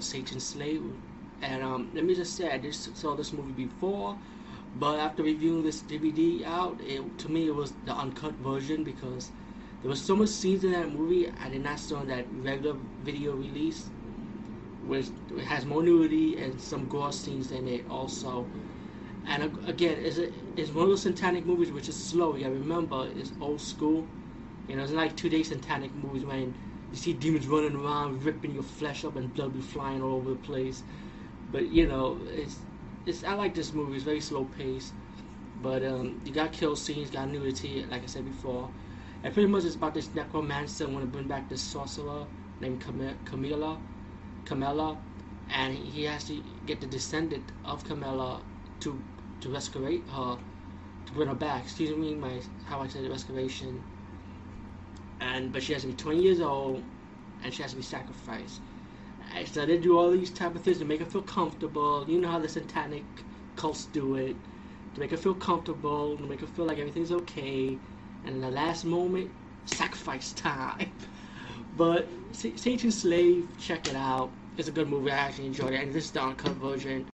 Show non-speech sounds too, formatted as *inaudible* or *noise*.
Satan's Slave, and um, let me just say I just saw this movie before, but after reviewing this DVD out, it, to me it was the uncut version because there was so much scenes in that movie I did not saw that regular video release, which has more nudity and some gore scenes in it also. And again, it's, a, it's one of those satanic movies which is slow. You gotta remember, it's old school. You know, it's like two day satanic movies when you see demons running around, ripping your flesh up, and blood be flying all over the place. But you know, it's it's. I like this movie. It's very slow paced, but um, you got kill scenes, got nudity, like I said before, and pretty much it's about this necromancer want to bring back this sorcerer named Cam- Camilla, Camilla, and he has to get the descendant of Camilla to to rescue her, to bring her back. Excuse me, my how I said restoration and but she has to be 20 years old and she has to be sacrificed. So they do all these type of things to make her feel comfortable. You know how the satanic cults do it to make her feel comfortable, to make her feel like everything's okay. And in the last moment, sacrifice time. *laughs* But Satan's Slave, check it out. It's a good movie. I actually enjoyed it, and this is the uncut version.